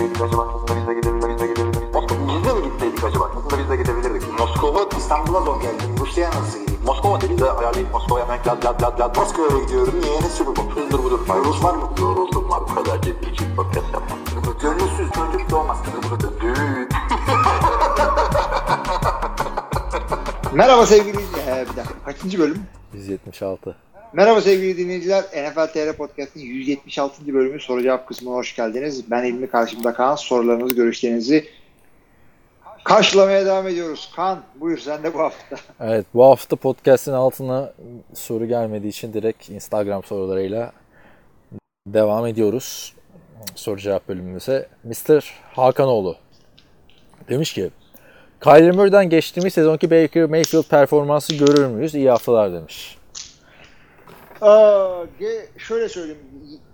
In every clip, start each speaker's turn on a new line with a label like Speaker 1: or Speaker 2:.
Speaker 1: gitseydik acaba? Aslında biz de gidebilirdik. Biz de gidebilirdik. Biz de mi gitseydik acaba? Aslında biz de gidebilirdik. Moskova İstanbul'a zor geldim. Rusya'ya nasıl gideyim? Moskova dedi de ayarlayıp Moskova'ya hemen lad lad lad lad. Moskova'ya gidiyorum. Niye? Ne sürü bu? Hızdır budur. Rus var mı? Yoruldum var. Bu kadar ciddi için podcast yapmam. Gönülsüz çocuk doğmaz. Düğün.
Speaker 2: Merhaba sevgili ee, bir dakika kaçıncı bölüm?
Speaker 3: 176.
Speaker 2: Merhaba sevgili dinleyiciler. NFL TR Podcast'ın 176. bölümü soru cevap kısmına hoş geldiniz. Ben İlmi karşımda Kaan. Sorularınızı, görüşlerinizi karşılamaya devam ediyoruz. Kaan buyur sen de bu hafta.
Speaker 3: Evet bu hafta podcast'in altına soru gelmediği için direkt Instagram sorularıyla devam ediyoruz. Soru cevap bölümümüze. Mr. Hakanoğlu demiş ki Kyler Murray'den geçtiğimiz sezonki Baker Mayfield performansı görür müyüz? İyi haftalar demiş.
Speaker 2: Ge- şöyle söyleyeyim.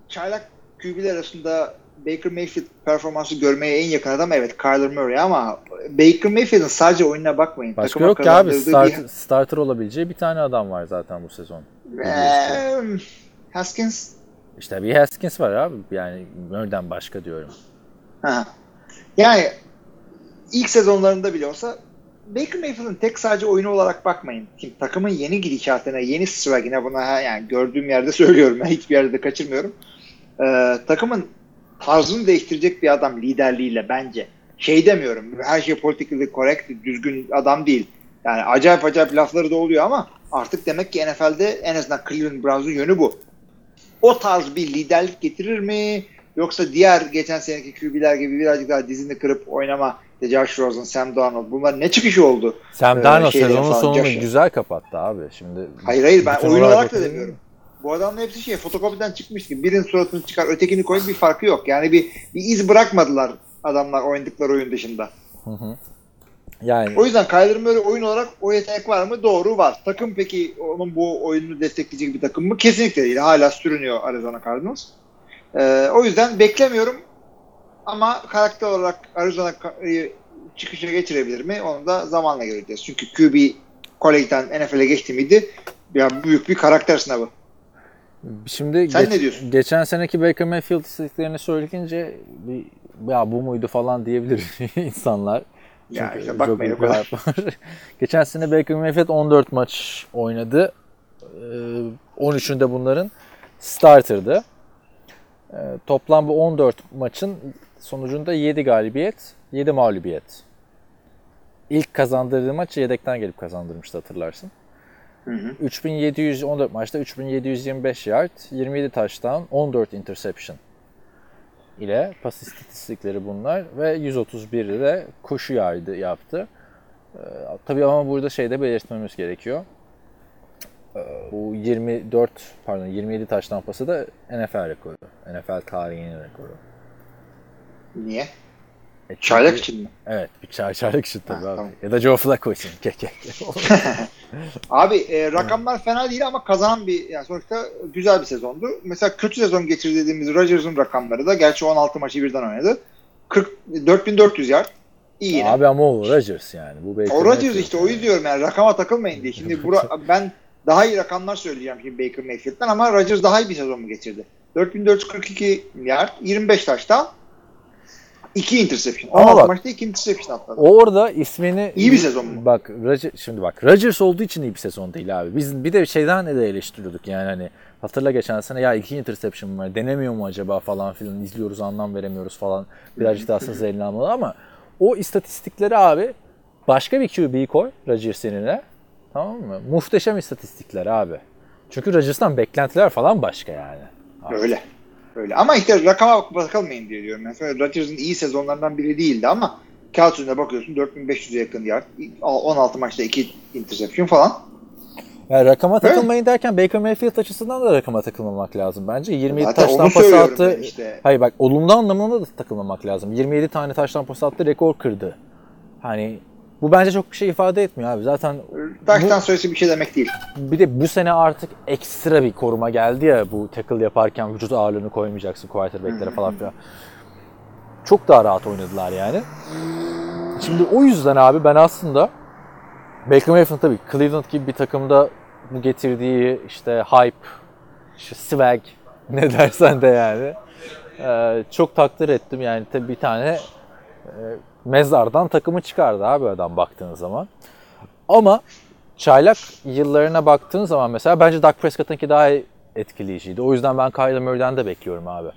Speaker 2: Çaylak QB'ler arasında Baker Mayfield performansı görmeye en yakın adam evet Kyler Murray ama Baker Mayfield'ın sadece oyununa bakmayın.
Speaker 3: Başka
Speaker 2: Takıma
Speaker 3: yok ki abi. Start, starter olabileceği bir tane adam var zaten bu sezon.
Speaker 2: bir... Eee, Haskins
Speaker 3: İşte bir Haskins var abi. Yani Murray'den başka diyorum.
Speaker 2: Ha. Yani ilk sezonlarında bile olsa Baker Mayfield'ın tek sadece oyunu olarak bakmayın. Şimdi takımın yeni gidişatına, yeni swagine buna yani gördüğüm yerde söylüyorum. Ben hiçbir yerde de kaçırmıyorum. Ee, takımın tarzını değiştirecek bir adam liderliğiyle bence. Şey demiyorum. Her şey politically correct, düzgün adam değil. Yani acayip acayip lafları da oluyor ama artık demek ki NFL'de en azından Cleveland Browns'un yönü bu. O tarz bir liderlik getirir mi? Yoksa diğer geçen seneki QB'ler gibi birazcık daha dizini kırıp oynama Josh Rosen, Sam Darnold bunlar ne çıkışı oldu?
Speaker 3: Sam
Speaker 2: Ee,
Speaker 3: Darnold
Speaker 2: şeyleri
Speaker 3: sezonun sonunu güzel kapattı abi. Şimdi
Speaker 2: Hayır hayır ben oyun olarak da demiyorum. Bu adamın hepsi şey fotokopiden çıkmış gibi. Birinin suratını çıkar ötekini koy bir farkı yok. Yani bir, bir iz bırakmadılar adamlar oynadıkları oyun dışında.
Speaker 3: Yani
Speaker 2: O yüzden Kyler Murray oyun olarak o yetenek var mı? Doğru var. Takım peki onun bu oyununu destekleyecek bir takım mı? Kesinlikle değil. Hala sürünüyor Arizona Cardinals. Ee, o yüzden beklemiyorum ama karakter olarak Arizona Ka- çıkışa geçirebilir mi? Onu da zamanla göreceğiz. Çünkü QB kolejden NFL'e geçti miydi? Ya büyük bir karakter sınavı.
Speaker 3: Şimdi
Speaker 2: Sen
Speaker 3: geç-
Speaker 2: ne diyorsun?
Speaker 3: geçen seneki Baker Mayfield istediklerini söyleyince bir ya bu muydu falan diyebilir insanlar.
Speaker 2: Ya
Speaker 3: Çünkü
Speaker 2: işte
Speaker 3: çok
Speaker 2: bakmayın o kadar.
Speaker 3: geçen sene Baker Mayfield 14 maç oynadı. Ee, 13'ünde bunların starter'dı. Ee, Toplam bu 14 maçın sonucunda 7 galibiyet, 7 mağlubiyet. İlk kazandırdığı maçı yedekten gelip kazandırmıştı hatırlarsın.
Speaker 2: Hı hı.
Speaker 3: 3714 maçta 3725 yard, 27 touchdown, 14 interception ile pas istatistikleri bunlar ve 131 de koşu yardı yaptı. Ee, tabii ama burada şeyde belirtmemiz gerekiyor. Ee, bu 24 pardon 27 taştan pası da NFL rekoru. NFL tarihinin rekoru.
Speaker 2: Niye?
Speaker 3: E çünkü-
Speaker 2: Çaylak için mi?
Speaker 3: Evet, bir çay çaylık için tabii
Speaker 2: Ha,
Speaker 3: abi.
Speaker 2: tamam.
Speaker 3: Ya da Joe Flacco için. Keke.
Speaker 2: Abi e, rakamlar fena değil ama kazanan bir yani sonuçta güzel bir sezondu. Mesela kötü sezon geçirdiğimiz Rodgers'ın rakamları da gerçi 16 maçı birden oynadı. 40 4400 yard. İyi yine.
Speaker 3: abi ama o Rodgers yani. Bu Baker
Speaker 2: o Rodgers işte o diyorum yani rakama takılmayın diye. Şimdi bura, ben daha iyi rakamlar söyleyeceğim şimdi Baker Mayfield'den ama Rodgers daha iyi bir sezon mu geçirdi? 4442 yard, 25 taştan 2 interception.
Speaker 3: Ama
Speaker 2: 16
Speaker 3: bak-
Speaker 2: maçta 2 interception atladı.
Speaker 3: Orada ismini
Speaker 2: İyi bir sezon mu?
Speaker 3: Bak Rodgers, şimdi bak Rodgers olduğu için iyi bir sezon değil abi. Biz bir de şeyden de eleştiriyorduk yani hani hatırla geçen sene ya iki interception var denemiyor mu acaba falan filan izliyoruz anlam veremiyoruz falan. Birazcık daha sız eline almalı ama o istatistikleri abi başka bir QB koy Rodgers yerine tamam mı? Muhteşem istatistikler abi. Çünkü Rodgers'tan beklentiler falan başka yani. Abi.
Speaker 2: Öyle. Öyle. Ama işte rakama bak- bakılmayın diye diyorum. Mesela Rodgers'ın iyi sezonlarından biri değildi ama kağıt üstünde bakıyorsun 4500'e yakın yard. 16 maçta 2 interception falan.
Speaker 3: Yani rakama
Speaker 2: Evet.
Speaker 3: takılmayın derken Baker Mayfield açısından da rakama takılmamak lazım bence. 27
Speaker 2: Zaten
Speaker 3: taştan pas attı.
Speaker 2: işte.
Speaker 3: Hayır bak olumlu anlamında da takılmamak lazım. 27 tane taştan pas attı, rekor kırdı. Hani bu bence çok bir şey ifade etmiyor abi. Zaten
Speaker 2: Taştan sayısı bir şey demek değil.
Speaker 3: bir de bu sene artık ekstra bir koruma geldi ya bu tackle yaparken vücut ağırlığını koymayacaksın quarterbacklere falan filan. Çok daha rahat oynadılar yani. Şimdi o yüzden abi ben aslında Baker Mayfield tabii Cleveland gibi bir takımda bu getirdiği işte hype, işte swag ne dersen de yani çok takdir ettim yani tabii bir tane mezardan takımı çıkardı abi adam baktığın zaman. Ama çaylak yıllarına baktığın zaman mesela bence Dak Prescott'ınki daha etkileyiciydi. O yüzden ben Kyler Murray'den de bekliyorum abi.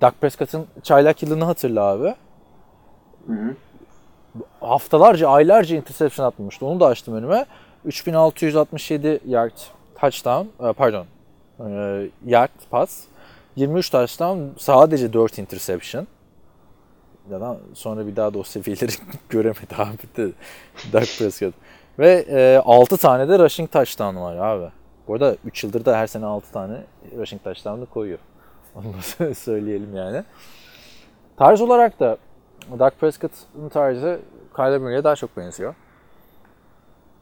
Speaker 3: Dak Prescott'ın çaylak yılını hatırla abi. Haftalarca, aylarca interception atmıştı. Onu da açtım önüme. 3667 yard touchdown, e, pardon, e, yard pass. 23 touchdown, sadece 4 interception. Ya sonra bir daha da o seviyeleri göremedi abi de Dak Prescott. Ve e, 6 tane de rushing touchdown var abi. Bu arada 3 yıldır da her sene 6 tane rushing touchdown'ı koyuyor. Onu da söyleyelim yani. Tarz olarak da Dak Prescott'ın tarzı Kyler Murray'e daha çok benziyor.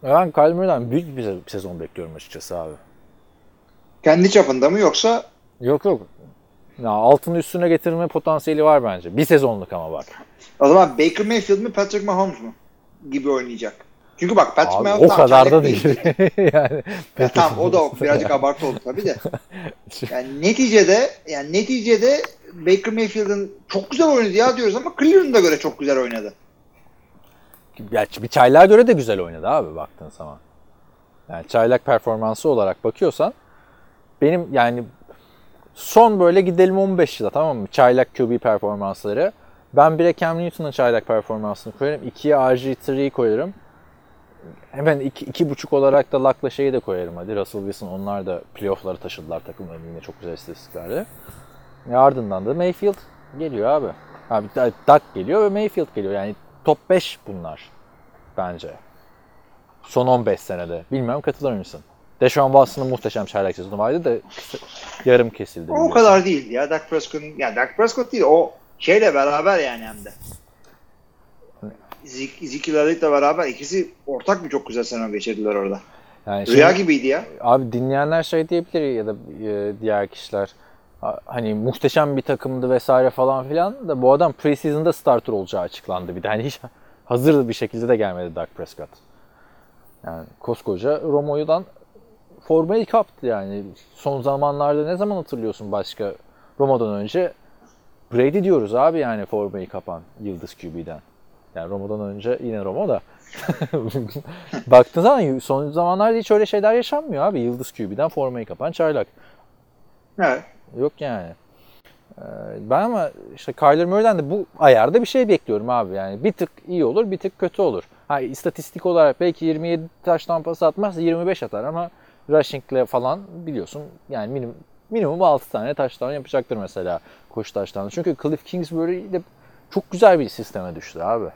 Speaker 3: Ben Kyler Murray'den büyük bir sezon bekliyorum açıkçası abi.
Speaker 2: Kendi çapında mı yoksa
Speaker 3: Yok yok. Ya altını üstüne getirme potansiyeli var bence. Bir sezonluk ama bak.
Speaker 2: o zaman Baker Mayfield mi Patrick Mahomes mu gibi oynayacak? Çünkü bak Patrick
Speaker 3: Abi,
Speaker 2: Mahomes
Speaker 3: o kadar da değil. yani
Speaker 2: Ya tamam o da birazcık abartı oldu tabii de. Yani neticede yani neticede Baker Mayfield'ın çok güzel oynadı ya diyoruz ama Cleveland'a göre çok güzel oynadı.
Speaker 3: Gerçi bir çaylağa göre de güzel oynadı abi baktığın zaman. Yani çaylak performansı olarak bakıyorsan benim yani son böyle gidelim 15 yıla tamam mı? Çaylak QB performansları. Ben 1'e Cam Newton'ın çaylak performansını koyarım. 2'ye RG3'yi koyarım. Hemen 2 iki, iki buçuk olarak da Luck'la şeyi de koyarım hadi. Russell Wilson onlar da playoff'ları taşıdılar takımlarını yine çok güzel istatistiklerle. E ardından da Mayfield geliyor abi. Abi Duck geliyor ve Mayfield geliyor. Yani top 5 bunlar bence. Son 15 senede. Bilmem katılır mısın? Deshaun Watson'ın muhteşem çaylak sezonu vardı da yarım kesildi.
Speaker 2: O kadar değil ya Dak Prescott'un yani Dak Prescott değil o şeyle beraber yani hem de. Ezekiel Elliott'le beraber ikisi ortak bir çok güzel sene geçirdiler orada.
Speaker 3: Yani
Speaker 2: Rüya
Speaker 3: şimdi-
Speaker 2: gibiydi ya.
Speaker 3: Abi dinleyenler şey diyebilir ya da e, diğer kişiler "Ha- hani muhteşem bir takımdı vesaire falan filan da bu adam preseason'da starter olacağı açıklandı bir de hani hiç hazır bir şekilde de gelmedi Dak Prescott. Yani koskoca Romo'dan formayı kaptı yani. Son zamanlarda ne zaman hatırlıyorsun başka Romo'dan önce Brady diyoruz abi yani formayı kapan Yıldız QB'den. Yani Romo'dan önce yine Romo da. Baktığın zaman son zamanlarda hiç öyle şeyler yaşanmıyor abi. Yıldız QB'den formayı kapan çaylak.
Speaker 2: Evet.
Speaker 3: Yok yani. Ee, Ben ama işte Kyler Murray'den de bu ayarda bir şey bekliyorum abi. Yani bir tık iyi olur, bir tık kötü olur. Ha, istatistik olarak belki 27 taş tampası atmaz, 25 atar ama rushingle falan biliyorsun yani minimum, minimum 6 tane taştan yapacaktır mesela koşu taştan. Çünkü Cliff Kingsbury de çok güzel bir sisteme düştü abi.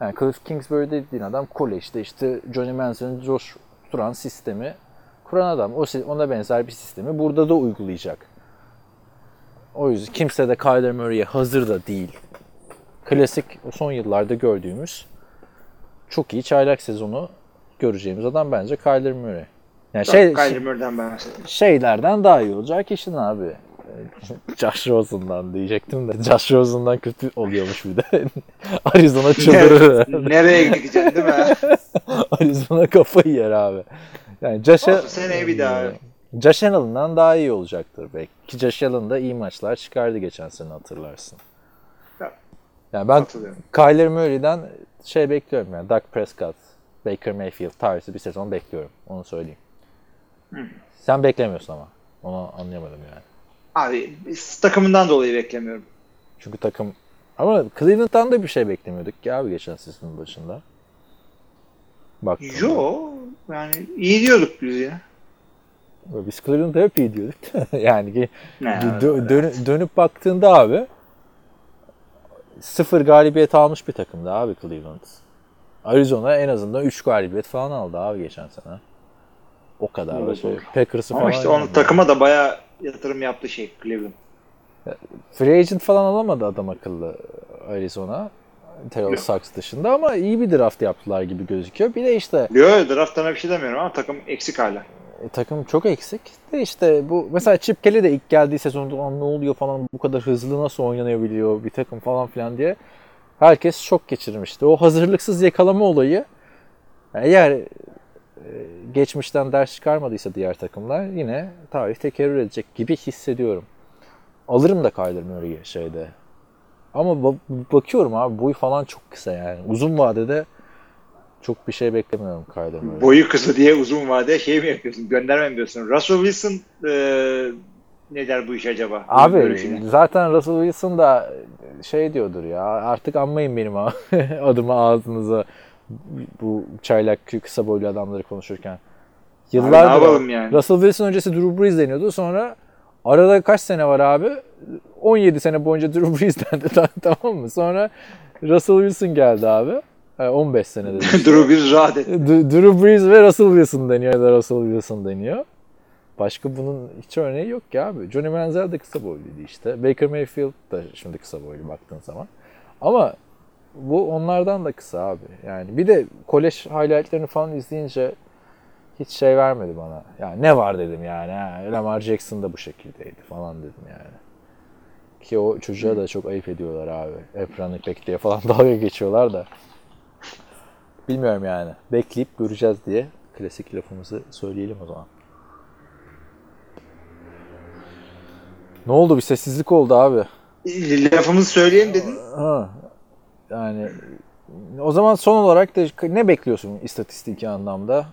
Speaker 3: Yani Cliff Kingsbury dediğin adam kolejde işte Johnny Manziel'in Josh Turan sistemi kuran adam. O, ona benzer bir sistemi burada da uygulayacak. O yüzden kimse de Kyler Murray'e hazır da değil. Klasik son yıllarda gördüğümüz çok iyi çaylak sezonu göreceğimiz adam bence Kyler Murray. Yani şey,
Speaker 2: Murray'den ben bahsedeyim.
Speaker 3: şeylerden daha iyi olacak işin abi. Josh Rosen'dan diyecektim de Josh Rosen'dan kötü oluyormuş bir de. Arizona çıldırır.
Speaker 2: Nereye gideceksin değil mi?
Speaker 3: Arizona kafayı yer abi. Yani Josh,
Speaker 2: Olsun, seneye bir daha.
Speaker 3: Josh Allen'dan daha iyi olacaktır belki. Ki Josh Allen da iyi maçlar çıkardı geçen sene hatırlarsın.
Speaker 2: Ya,
Speaker 3: Yani ben. Kyler Murray'den şey bekliyorum yani Dak Prescott, Baker Mayfield tarzı bir sezon bekliyorum. Onu söyleyeyim. Sen beklemiyorsun ama. Onu anlayamadım yani.
Speaker 2: Abi takımından dolayı beklemiyorum.
Speaker 3: Çünkü takım ama Cleveland'dan da bir şey beklemiyorduk ki abi geçen sezonun başında. Bak.
Speaker 2: Yo yani iyi diyorduk biz ya.
Speaker 3: Biz Cleveland'da hep iyi diyorduk. yani ki dö- dönü- dönüp baktığında abi sıfır galibiyet almış bir takımdı abi Cleveland. Arizona en azından 3 galibiyet falan aldı abi geçen sene. O kadar da şey. Packers'ı falan.
Speaker 2: Ama işte onun
Speaker 3: yendi.
Speaker 2: takıma da bayağı yatırım yaptı şey Cleveland.
Speaker 3: Free agent falan alamadı adam akıllı Arizona. Terrell
Speaker 2: Yok.
Speaker 3: Suggs dışında ama iyi bir draft yaptılar gibi gözüküyor. Bir de işte
Speaker 2: Yo drafttan bir şey demiyorum ama takım eksik hala.
Speaker 3: E, takım çok eksik. De işte bu mesela Chip Kelly de ilk geldiği sezonda "Lan ne oluyor falan bu kadar hızlı nasıl oynanabiliyor bir takım falan filan diye herkes şok geçirmişti. O hazırlıksız yakalama olayı eğer geçmişten ders çıkarmadıysa diğer takımlar yine tarih tekerrür edecek gibi hissediyorum. alırım da Kyler Murray'i şeyde. Ama ba- bakıyorum abi boyu falan çok kısa yani. Uzun vadede çok bir şey beklemiyorum Murray.
Speaker 2: Boyu kısa diye uzun vade şey mi yapıyorsun? Gönderme mi diyorsun? Russell Wilson e, ne der bu iş acaba?
Speaker 3: Abi
Speaker 2: Görüşüne.
Speaker 3: zaten Russell Wilson da şey diyordur ya artık anmayın benim adımı ağzınıza bu çaylak kısa boylu adamları konuşurken. Yıllardır
Speaker 2: yapalım yani?
Speaker 3: Russell Wilson öncesi Drew Brees deniyordu. Sonra arada kaç sene var abi? 17 sene boyunca Drew Brees dendi tamam mı? Sonra Russell Wilson geldi abi. E, 15 sene dedi.
Speaker 2: Drew bir rahat et.
Speaker 3: D- Drew Brees ve Russell Wilson deniyor ya da Russell Wilson deniyor. Başka bunun hiç örneği yok ki abi. Johnny Manziel de kısa boyluydu işte. Baker Mayfield da şimdi kısa boylu baktığın zaman. Ama bu onlardan da kısa abi. Yani bir de kolej highlightlarını falan izleyince hiç şey vermedi bana. Yani ne var dedim yani. Lamar Jackson da bu şekildeydi falan dedim yani. Ki o çocuğa da çok ayıp ediyorlar abi. Running back diye falan dalga geçiyorlar da. Bilmiyorum yani. Bekleyip göreceğiz diye klasik lafımızı söyleyelim o zaman. Ne oldu? Bir sessizlik oldu abi.
Speaker 2: Lafımızı söyleyelim dedin.
Speaker 3: Ha. Yani o zaman son olarak da ne bekliyorsun istatistiki anlamda?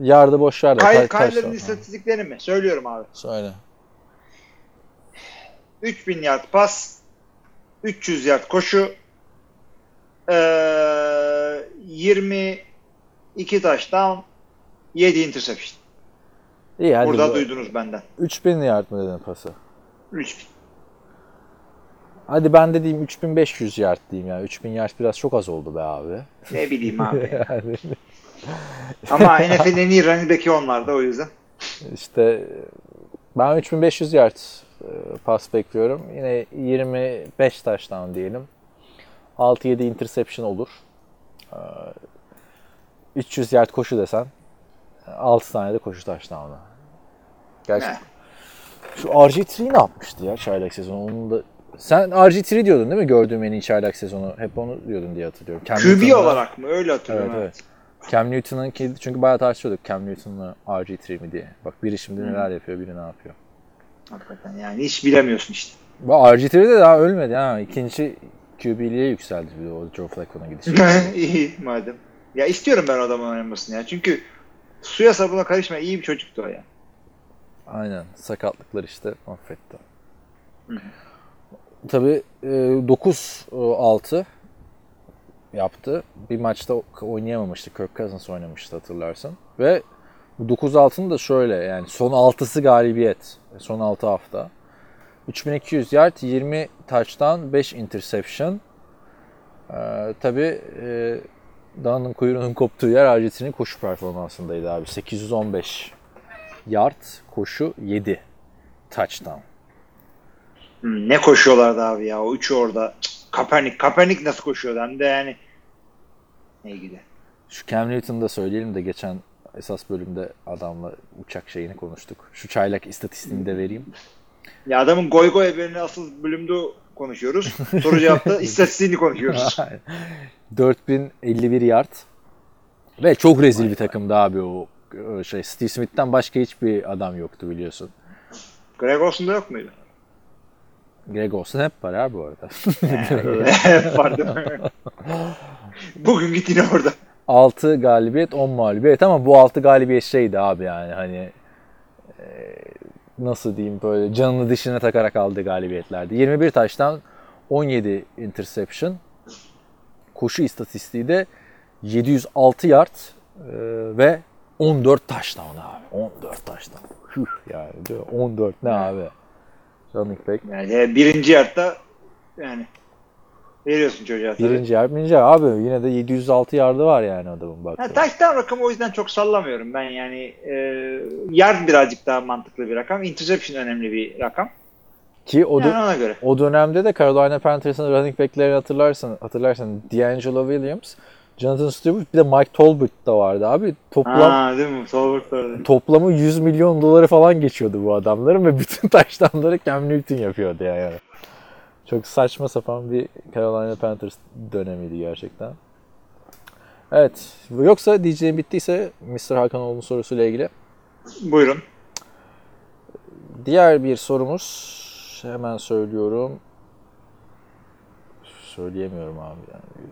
Speaker 3: Yardı boş yardı.
Speaker 2: Kay,
Speaker 3: Kaç- kaç
Speaker 2: Kyler'ın
Speaker 3: sonra?
Speaker 2: istatistiklerini mi? Söylüyorum abi.
Speaker 3: Söyle.
Speaker 2: 3000 yard pas, 300 yard koşu, ee, 22 touchdown, 7 interception.
Speaker 3: İyi hadi.
Speaker 2: Burada
Speaker 3: bu-
Speaker 2: duydunuz benden.
Speaker 3: 3000 yard mı dedin pası?
Speaker 2: 3000.
Speaker 3: Hadi ben de diyeyim 3500 yard diyeyim ya. 3000 yard biraz çok az oldu be abi.
Speaker 2: Ne bileyim abi.
Speaker 3: Yani
Speaker 2: Ama NFL'in en iyi running back'i onlarda o yüzden.
Speaker 3: işte ben 3500 yard e, pas bekliyorum. Yine 25 touchdown diyelim. 6-7 interception olur. Ee, 300 yard koşu desen 6 tane de koşu touchdown'u. Gerçi
Speaker 2: Ne?
Speaker 3: şu RG3 ne yapmıştı ya çaylak sezonu? Onun da sen RG3 diyordun değil mi? Gördüğüm en iyi çaylak sezonu. Hep onu diyordun diye hatırlıyorum. Cam
Speaker 2: QB olarak mı? Öyle
Speaker 3: Evet
Speaker 2: hatırlıyorum.
Speaker 3: evet. Cam Newton'unki çünkü bayağı tartışıyorduk Cam Newton'la RG3 mi diye. Bak biri şimdi neler yapıyor, biri ne yapıyor.
Speaker 2: Hakikaten yani hiç bilemiyorsun işte.
Speaker 3: Bu RG3 de daha ölmedi ha. İkinci QB'liğe yükseldi bir de o Joe Flacco'na gidişi.
Speaker 2: iyi madem. Ya istiyorum ben adamın oynamasını ya. Çünkü suya sabuna karışma iyi bir çocuktu o ya.
Speaker 3: Aynen. Sakatlıklar işte affetti.
Speaker 2: Hı hı.
Speaker 3: Tabii e, 9-6 yaptı. Bir maçta oynayamamıştı. Kirk Cousins oynamıştı hatırlarsın. Ve bu 9-6'nın da şöyle yani son 6'sı galibiyet. Son 6 hafta. 3200 yard, 20 touchdown, 5 interception. Ee, tabii e, Dana'nın kuyruğunun koptuğu yer Arjantin'in koşu performansındaydı abi. 815 yard, koşu 7 touchdown.
Speaker 2: Hmm, ne koşuyorlardı abi ya o üçü orada. Kaepernick. Kaepernick nasıl koşuyordu hem de yani. Ne ilgili.
Speaker 3: Şu Cam Newton'u da söyleyelim de geçen esas bölümde adamla uçak şeyini konuştuk. Şu çaylak istatistiğini de vereyim.
Speaker 2: Ya adamın goy goy haberini asıl bölümde konuşuyoruz. Soru cevapta istatistiğini konuşuyoruz.
Speaker 3: 4051 yard. Ve çok rezil bir takımdı abi o o şey. Steve Smith'ten başka hiçbir adam yoktu biliyorsun.
Speaker 2: Greg Olson'da yok muydu?
Speaker 3: Greg Olsen hep var abi bu arada.
Speaker 2: Pardon. Bugün git yine orada.
Speaker 3: 6 galibiyet 10 mağlubiyet ama bu 6 galibiyet şeydi abi yani hani e, nasıl diyeyim böyle canını dişine takarak aldığı galibiyetlerdi. 21 taştan 17 interception koşu istatistiği de 706 yard e, ve 14 taştan abi. 14 taştan. Hüh yani diyor, 14 ne abi? Running back.
Speaker 2: Yani birinci yarıda yani veriyorsun çocuğa.
Speaker 3: Birinci yer, birinci yer. Abi yine de 706 yardı var yani adamın
Speaker 2: Ha,
Speaker 3: baktığında.
Speaker 2: touchdown rakamı o yüzden çok sallamıyorum ben yani e, yard birazcık daha mantıklı bir rakam. Interception önemli bir rakam.
Speaker 3: Ki o
Speaker 2: Yani ona göre.
Speaker 3: O dönemde de Carolina Panthers'ın running back'lerini hatırlarsan, hatırlarsan D'Angelo Williams, Jonathan Stewart bir de Mike Tolbert da vardı abi. Toplam
Speaker 2: Ha değil mi? Solbert orada.
Speaker 3: toplamı 100 milyon doları falan geçiyordu bu adamların ve bütün taştanları Cam Newton yapıyordu yani. Çok saçma sapan bir Carolina Panthers dönemiydi gerçekten. Evet. Yoksa diyeceğim bittiyse Mr. Hakanoğlu'nun sorusuyla ilgili.
Speaker 2: Buyurun.
Speaker 3: Diğer bir sorumuz Hemen söylüyorum. Söyleyemiyorum abi yani.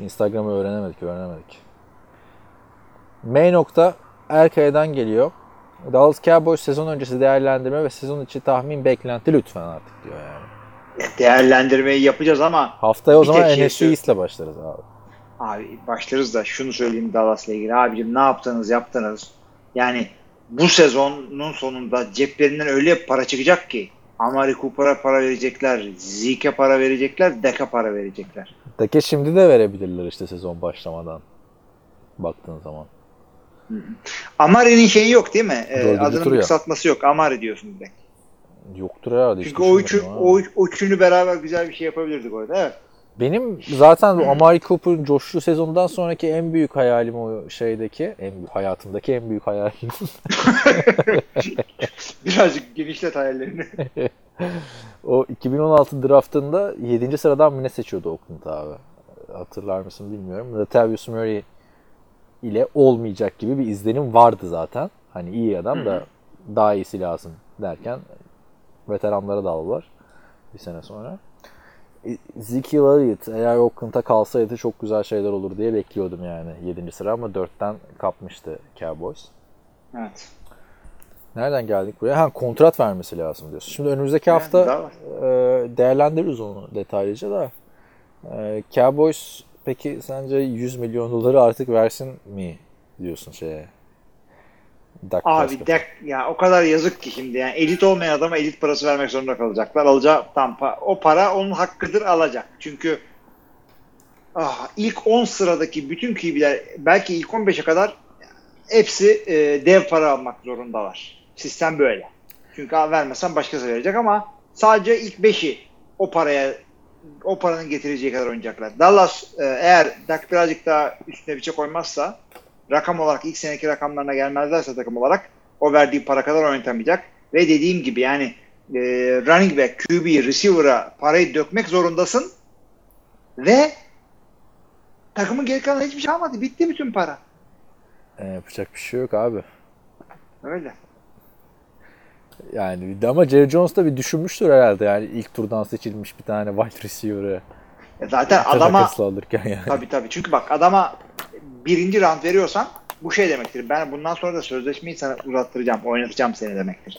Speaker 3: Instagram'ı öğrenemedik, öğrenemedik. M nokta Erkaya'dan geliyor. Dallas Cowboys sezon öncesi değerlendirme ve sezon içi tahmin beklenti lütfen artık diyor yani.
Speaker 2: Değerlendirmeyi yapacağız ama
Speaker 3: Haftaya o zaman
Speaker 2: şey
Speaker 3: NFC East'le başlarız abi.
Speaker 2: Abi başlarız da şunu söyleyeyim Dallas'la ilgili. Abicim ne yaptınız yaptınız. Yani bu sezonun sonunda ceplerinden öyle para çıkacak ki Amari Cooper'a para verecekler, Zeke'e para verecekler, Dek'e para verecekler.
Speaker 3: Deke şimdi de verebilirler işte sezon başlamadan. Baktığın zaman.
Speaker 2: Amari'nin şeyi yok değil mi? Ee, adının kısaltması yok. Amari diyorsun direkt.
Speaker 3: Yoktur herhalde.
Speaker 2: Çünkü o, üçü, o, o üçünü beraber güzel bir şey yapabilirdik orada. Evet.
Speaker 3: Benim zaten bu Amari Cooper'ın coştuğu sezondan sonraki en büyük hayalim o şeydeki, en büyük hayatımdaki en büyük hayalim.
Speaker 2: Birazcık genişlet hayallerini.
Speaker 3: o 2016 draftında 7. sıradan mı ne seçiyordu Oakland abi? Hatırlar mısın bilmiyorum. Latavius Murray ile olmayacak gibi bir izlenim vardı zaten. Hani iyi adam da daha iyisi lazım derken veteranlara daldılar bir sene sonra. E, Ezekiel Elliott eğer Oakland'a kalsaydı çok güzel şeyler olur diye bekliyordum yani 7. sıra ama 4'ten kapmıştı Cowboys.
Speaker 2: evet.
Speaker 3: Nereden geldik buraya? Ha kontrat vermesi lazım diyorsun. Şimdi önümüzdeki hafta e, değerlendiririz onu detaylıca da. E, Cowboys peki sence 100 milyon doları artık versin mi diyorsun şeye? Dak
Speaker 2: Abi? Dak ya o kadar yazık ki şimdi yani elit olmayan adama elit parası vermek zorunda kalacaklar. Alacağı tam pa- o para onun hakkıdır alacak. Çünkü ah, ilk 10 sıradaki bütün QB'ler belki ilk 15'e kadar hepsi e, dev para almak zorundalar. Sistem böyle. Çünkü vermesen başkası verecek ama sadece ilk 5'i o paraya o paranın getireceği kadar oynayacaklar. Dallas e, eğer Dak birazcık daha üstüne bir şey koymazsa rakam olarak ilk seneki rakamlarına gelmezlerse takım olarak o verdiği para kadar oynatamayacak. Ve dediğim gibi yani e, running back, QB, receiver'a parayı dökmek zorundasın ve takımın geri kalan hiçbir şey almadı. Bitti bütün para.
Speaker 3: E, yapacak bir şey yok abi.
Speaker 2: Öyle.
Speaker 3: Yani ama Jerry Jones da bir düşünmüştür herhalde yani ilk turdan seçilmiş bir tane wide receiver'ı.
Speaker 2: E zaten
Speaker 3: adama alırken yani.
Speaker 2: tabii tabii çünkü bak adama birinci round veriyorsan bu şey demektir. Ben bundan sonra da sözleşmeyi sana uzattıracağım, oynatacağım seni demektir.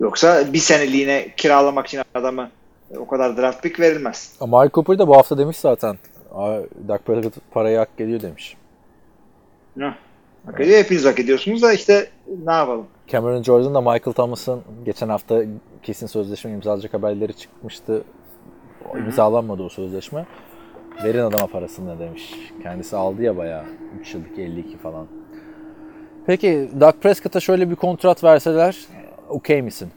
Speaker 2: Yoksa bir seneliğine kiralamak için adamı o kadar draft pick verilmez.
Speaker 3: Ama Mike Cooper da bu hafta demiş zaten. "Aa, Dak Prescott parayı hak ediyor demiş.
Speaker 2: Ne? Hak ediyor, hepiniz hak ediyorsunuz da işte ne yapalım.
Speaker 3: Cameron Jordan da Michael Thomas'ın geçen hafta kesin sözleşme imzalayacak haberleri çıkmıştı. O imzalanmadı o sözleşme. Verin adama parasını demiş. Kendisi aldı ya bayağı 3 yıllık 52 falan. Peki Dak Prescott'a şöyle bir kontrat verseler okey misin?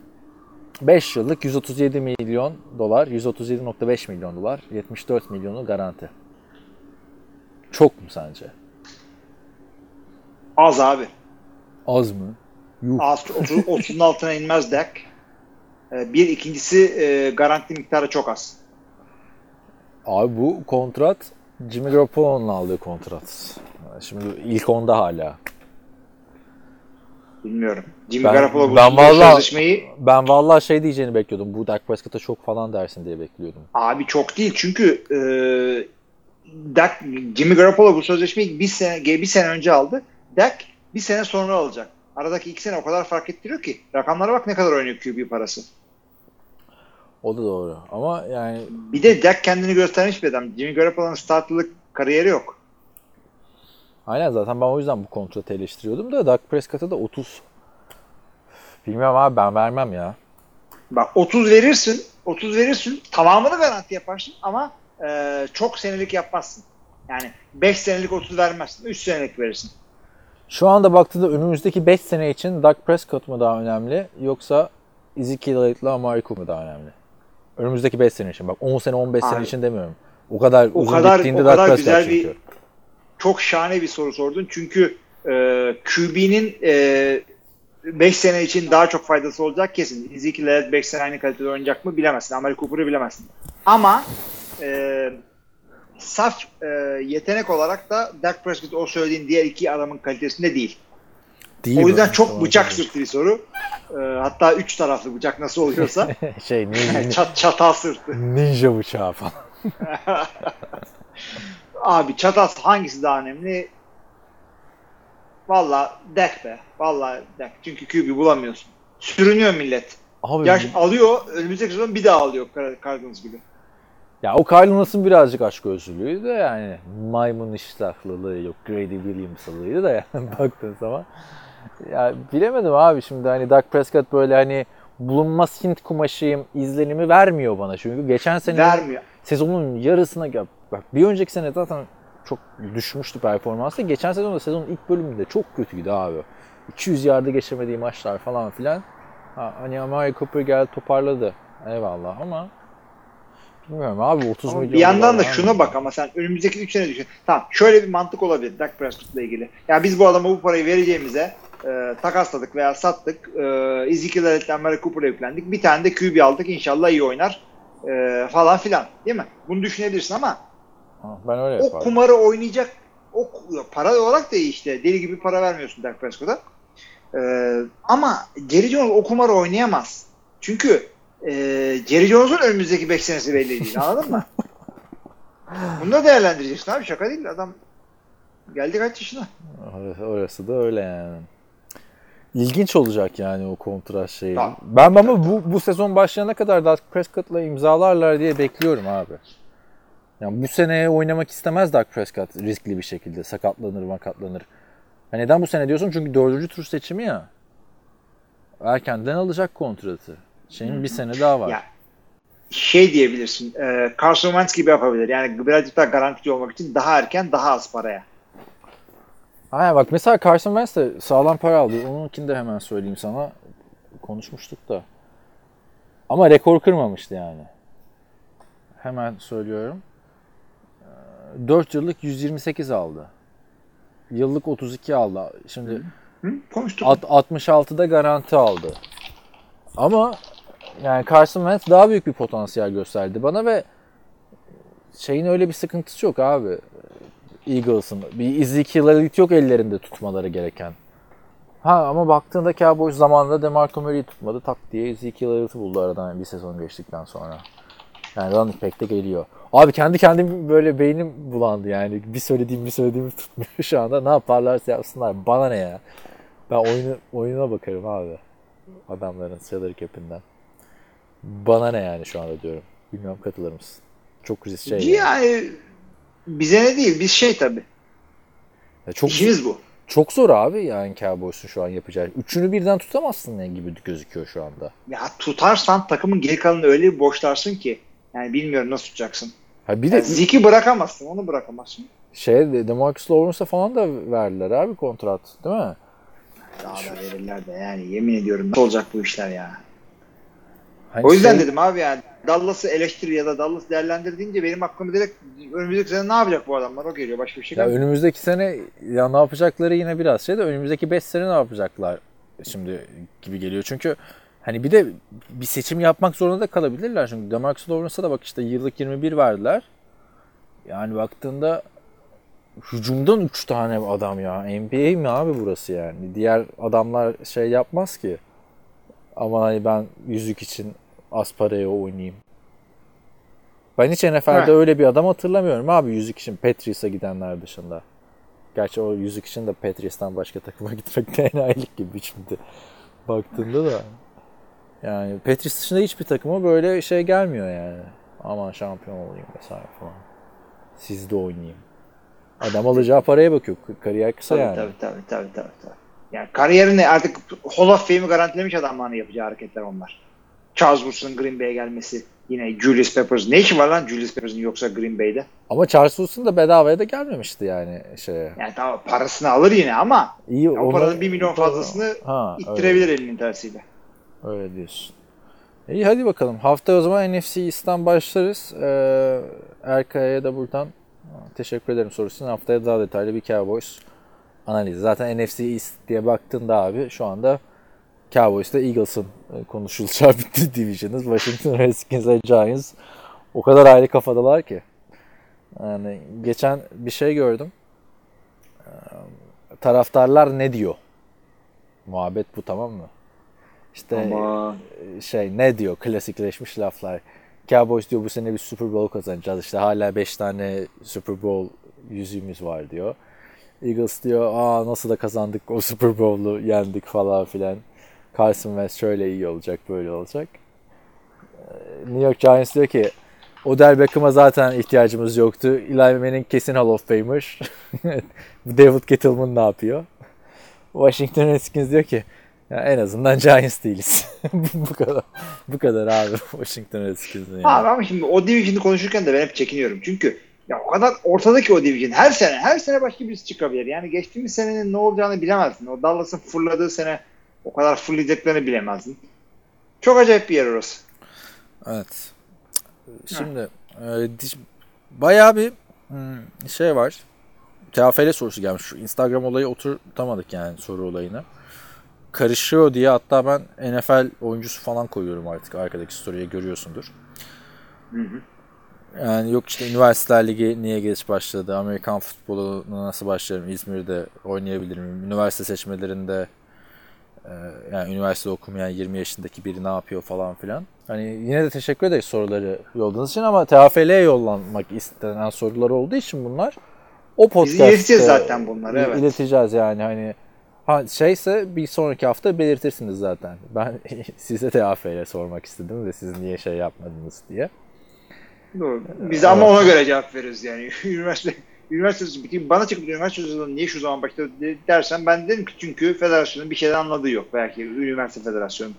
Speaker 3: 5 yıllık 137 milyon dolar, 137.5 milyon dolar, 74 milyonu garanti. Çok mu sence?
Speaker 2: Az abi.
Speaker 3: Az mı? Yuh.
Speaker 2: Az, 30, 30'un altına inmez Dak. Ee, Bir ikincisi e, garanti miktarı çok az.
Speaker 3: Abi bu kontrat Jimmy Garoppolo'nun aldığı kontrat. Şimdi ilk onda hala.
Speaker 2: Bilmiyorum. Jimmy
Speaker 3: Ben-
Speaker 2: Garoppolo bu
Speaker 3: ben vallahi-
Speaker 2: sözleşmeyi
Speaker 3: Ben vallahi şey diyeceğini bekliyordum. Bu Dak Prescott'a çok falan dersin diye bekliyordum.
Speaker 2: abi çok değil çünkü e, Dak, Jimmy Garoppolo bu sözleşmeyi bir sene bir sene önce aldı. Dak bir sene sonra alacak. Aradaki iki sene o kadar fark ettiriyor ki. Rakamlara bak ne kadar oynuyor QB parası.
Speaker 3: O da doğru. Ama yani
Speaker 2: Bir de Dak kendini göstermiş bir adam. Jimmy Garoppolo'nun startlık kariyeri yok.
Speaker 3: aynen zaten ben o yüzden bu kontratı eleştiriyordum da Dak Prescott'a da 30 Bilmiyorum abi ben vermem ya.
Speaker 2: Bak 30 verirsin, 30 verirsin, tamamını garanti yaparsın ama e, çok senelik yapmazsın. Yani 5 senelik 30 vermezsin, 3 senelik verirsin.
Speaker 3: Şu anda baktığında önümüzdeki 5 sene için Dak Prescott mu daha önemli yoksa Ezekiel Elliott'la Amari Cooper mu daha önemli? Önümüzdeki 5 sene için. Bak 10 sene 15 sene
Speaker 2: Abi.
Speaker 3: için demiyorum. O kadar
Speaker 2: O
Speaker 3: uzun
Speaker 2: kadar-
Speaker 3: gittiğinde
Speaker 2: o kadar güzel bir-
Speaker 3: çünkü.
Speaker 2: Çok şahane bir soru sordun çünkü e, QB'nin 5 sene için daha çok faydası olacak kesin. Ezekiel Elliott 5 sene aynı kalitede oynayacak mı bilemezsin. Amari Cooper'ı bilemezsin. Ama e, saf e, yetenek olarak da Dak Prescott o söylediğin diğer iki adamın kalitesinde değil.
Speaker 3: Değil
Speaker 2: o yüzden çok
Speaker 3: Tamam,
Speaker 2: bıçak sırtı bir soru. Ee, hatta üç taraflı bıçak nasıl oluyorsa
Speaker 3: şey ninja,
Speaker 2: çat, çatal sırtı.
Speaker 3: ninja bıçağı falan.
Speaker 2: Abi çatal hangisi daha önemli? Valla dek be. Valla dek. Çünkü QB bulamıyorsun. Sürünüyor millet.
Speaker 3: Abi
Speaker 2: Yaş alıyor. Önümüzdeki sezon bir daha alıyor Car- Cardinals gibi.
Speaker 3: Ya o Kyle Nunas'ın birazcık aşk özürlüğüydü de yani maymun iştahlılığı yok Grady Williams'lıydı da yani baktığın zaman. Ya bilemedim abi şimdi hani Dak Prescott böyle hani bulunmaz Hint kumaşıyım izlenimi vermiyor bana. Çünkü geçen sene
Speaker 2: Vermiyor.
Speaker 3: sezonun yarısına gel- bak bir önceki sene zaten çok düşmüştü performansı. Geçen sezon da sezonun ilk bölümünde çok kötüydü abi. 200 yardı geçemediği maçlar falan filan. Ha, hani Amari Cooper geldi toparladı. Eyvallah ama bilmiyorum abi 30
Speaker 2: Ama
Speaker 3: milyon
Speaker 2: bir yandan da şuna bak ama sen önümüzdeki 3 sene düşün. Tamam şöyle bir mantık olabilir Dak Prescott'la ilgili. Ya biz bu adama bu parayı vereceğimize e, takasladık veya sattık. E, Ezekiel Elliott'le Mary Cooper'a yüklendik. Bir tane de QB aldık inşallah iyi oynar. E, falan filan değil mi? Bunu düşünebilirsin ama
Speaker 3: Ben öyle
Speaker 2: o kumarı oynayacak o para olarak da iyi işte. Deli gibi para vermiyorsun Dak Prescott'a. E, ama Jerry Jones o kumarı oynayamaz. Çünkü e, Jerry Jones'un önümüzdeki 5 senesi belli değil. Anladın mı? Bunu da değerlendireceksin abi. Şaka değil. Adam geldi kaç yaşına.
Speaker 3: Orası da öyle yani. İlginç olacak yani o kontrat şeyi.
Speaker 2: Tamam.
Speaker 3: Ben ama bu, bu sezon başlayana kadar Dak Prescott'la imzalarlar diye bekliyorum abi. Yani bu seneye oynamak istemez Dak Prescott riskli bir şekilde. Sakatlanır makatlanır. Ha neden bu sene diyorsun? Çünkü dördüncü tur seçimi ya. Erkenden alacak kontratı. Şeyin bir sene daha var.
Speaker 2: Ya şey diyebilirsin. E, Carson Wentz gibi yapabilir. Yani birazcık daha garantici olmak için daha erken daha az paraya.
Speaker 3: Aynen bak mesela Carson Wentz de sağlam para aldı. Onunkini de hemen söyleyeyim sana. Konuşmuştuk da. Ama rekor kırmamıştı yani. Hemen söylüyorum. 4 yıllık 128 aldı. Yıllık 32 aldı. Şimdi
Speaker 2: Hı? Konuştuk.
Speaker 3: At- 66'da garanti aldı. Ama yani Carson Wentz daha büyük bir potansiyel gösterdi bana ve şeyin öyle bir sıkıntısı yok abi. Eagles'ın. Bir Ezekiel Elliott yok ellerinde tutmaları gereken. Ha ama baktığında Cowboys zamanında DeMarco Murray'i tutmadı. Tak diye Ezekiel Elliott'ı buldu aradan bir sezon geçtikten sonra. Yani running back de geliyor. Abi kendi kendim böyle beynim bulandı yani. Bir söylediğim bir söylediğimi tutmuyor şu anda. Ne yaparlarsa yapsınlar. Bana ne ya. Ben oyunu, oyuna bakarım abi. Adamların salary cap'inden. Bana ne yani şu anda diyorum. Bilmiyorum katılır mısın? Çok risk şey. yani.
Speaker 2: Yani bize ne değil. Biz şey tabii.
Speaker 3: Ya çok,
Speaker 2: İşimiz bu.
Speaker 3: çok zor abi yani Cowboys'un şu an yapacağı. Üçünü birden tutamazsın ne gibi gözüküyor şu anda.
Speaker 2: Ya tutarsan takımın geri kalanını öyle bir boşlarsın ki. Yani bilmiyorum nasıl tutacaksın.
Speaker 3: Ha bir de
Speaker 2: Yani Zeki bırakamazsın. Onu bırakamazsın.
Speaker 3: şey Demarcus Lawrence'a falan da verdiler abi kontrat değil mi?
Speaker 2: Daha da verirler de yani yemin ediyorum nasıl olacak bu işler ya.
Speaker 3: Hani
Speaker 2: O yüzden
Speaker 3: şey-
Speaker 2: dedim abi yani Dallas'ı eleştir ya da Dallas değerlendir deyince benim aklıma direkt önümüzdeki sene ne yapacak bu adamlar o geliyor. Başka bir şey
Speaker 3: Ya önümüzdeki sene ya ne yapacakları yine biraz şey de önümüzdeki 5 sene ne yapacaklar şimdi gibi geliyor. Çünkü hani bir de bir seçim yapmak zorunda da kalabilirler. Çünkü Demarcus Lawrence'a da bak işte yıllık 21 verdiler. Yani baktığında hücumdan 3 tane adam ya. NBA mi abi burası yani? Diğer adamlar şey yapmaz ki. Ama hani ben yüzük için az paraya oynayayım. Ben hiç NFL'de
Speaker 2: Evet.
Speaker 3: öyle bir adam hatırlamıyorum abi yüzük için Patriots'a gidenler dışında. Gerçi o yüzük için de Patriots'tan başka takıma gitmek de enayilik gibi şimdi baktığında da. Yani Patriots dışında hiçbir takıma böyle şey gelmiyor yani. Aman şampiyon olayım vesaire falan. Sizde oynayayım. Adam alacağı paraya bakıyor. Kariyer kısa
Speaker 2: Tabii,
Speaker 3: yani.
Speaker 2: tabii tabii tabii tabii. tabii. Yani kariyerini artık Hall of Fame'i garantilemiş adamların yapacağı hareketler onlar. Charles Woods'un Green Bay'e gelmesi. Yine Julius Peppers. Ne işi var lan Julius Peppers'ın yoksa Green Bay'de?
Speaker 3: Ama Charles Woodson da bedavaya da gelmemişti yani şeye.
Speaker 2: Yani tamam parasını alır yine ama
Speaker 3: İyi
Speaker 2: o paranın 1 milyon fazlasını
Speaker 3: Ha, öyle.
Speaker 2: ittirebilir elinin tersiyle.
Speaker 3: Öyle diyorsun. İyi hadi bakalım. Hafta o zaman NFC East'ten başlarız. Ee, Erkaya'ya da buradan teşekkür ederim sorusunu. Haftaya daha detaylı bir Cowboys analizi. Zaten NFC East diye baktığında abi şu anda Cowboys'ta Eagles'ın e, konuşulacağı bir division'ız. Washington Redskins ve Giants o kadar ayrı kafadalar ki. Yani geçen bir şey gördüm. Ee, taraftarlar ne diyor? Muhabbet bu tamam mı? İşte
Speaker 2: Ama
Speaker 3: şey ne diyor klasikleşmiş laflar. Cowboys diyor bu sene bir Super Bowl kazanacağız. İşte hala 5 tane Super Bowl yüzüğümüz var diyor. Eagles diyor aa nasıl da kazandık o Super Bowl'u yendik falan filan. Carson Wentz şöyle iyi olacak böyle olacak. Ee, New York Giants diyor ki Odell Beckham'a zaten ihtiyacımız yoktu. Eli Manning kesin Hall of Famer. David Gettleman ne yapıyor? Washington Redskins diyor ki ya en azından Giants değiliz. bu kadar. Bu kadar abi Washington Redskins'in yani.
Speaker 2: Abi ama şimdi o division'ı konuşurken de ben hep çekiniyorum. Çünkü ya o kadar ortadaki o division her sene her sene başka birisi çıkabilir. Yani geçtiğimiz senenin ne olacağını bilemezsin. O Dallas'ın fırladığı sene o kadar fırlayacaklarını bilemezdin. Çok acayip bir yer orası.
Speaker 3: Evet. Şimdi e, diş- bayağı bir hmm, şey var. TFL sorusu gelmiş. Şu Instagram olayı oturtamadık yani soru olayını. Karışıyor diye hatta ben NFL oyuncusu falan koyuyorum artık arkadaki story'e görüyorsundur.
Speaker 2: Hı hı.
Speaker 3: Yani yok işte üniversiteler ligi niye geç başladı? Amerikan futboluna nasıl başlarım? İzmir'de oynayabilir miyim? Üniversite seçmelerinde yani üniversite okumayan 20 yaşındaki biri ne yapıyor falan filan. Hani yine de teşekkür ederiz soruları yolladığınız için ama TFL'ye yollanmak istenen sorular olduğu için bunlar o podcast'te
Speaker 2: ileteceğiz zaten bunları, evet.
Speaker 3: ileteceğiz yani hani ha şeyse bir sonraki hafta belirtirsiniz zaten. Ben size TFL sormak istedim ve siz niye şey yapmadınız diye.
Speaker 2: Doğru. Biz ama ona göre cevap veriyoruz yani. üniversite üniversite biteyim bana çıkıp üniversite sözü niye şu zaman başladı de- dersen ben dedim ki çünkü federasyonun bir şeyden anladığı yok belki üniversite federasyonu.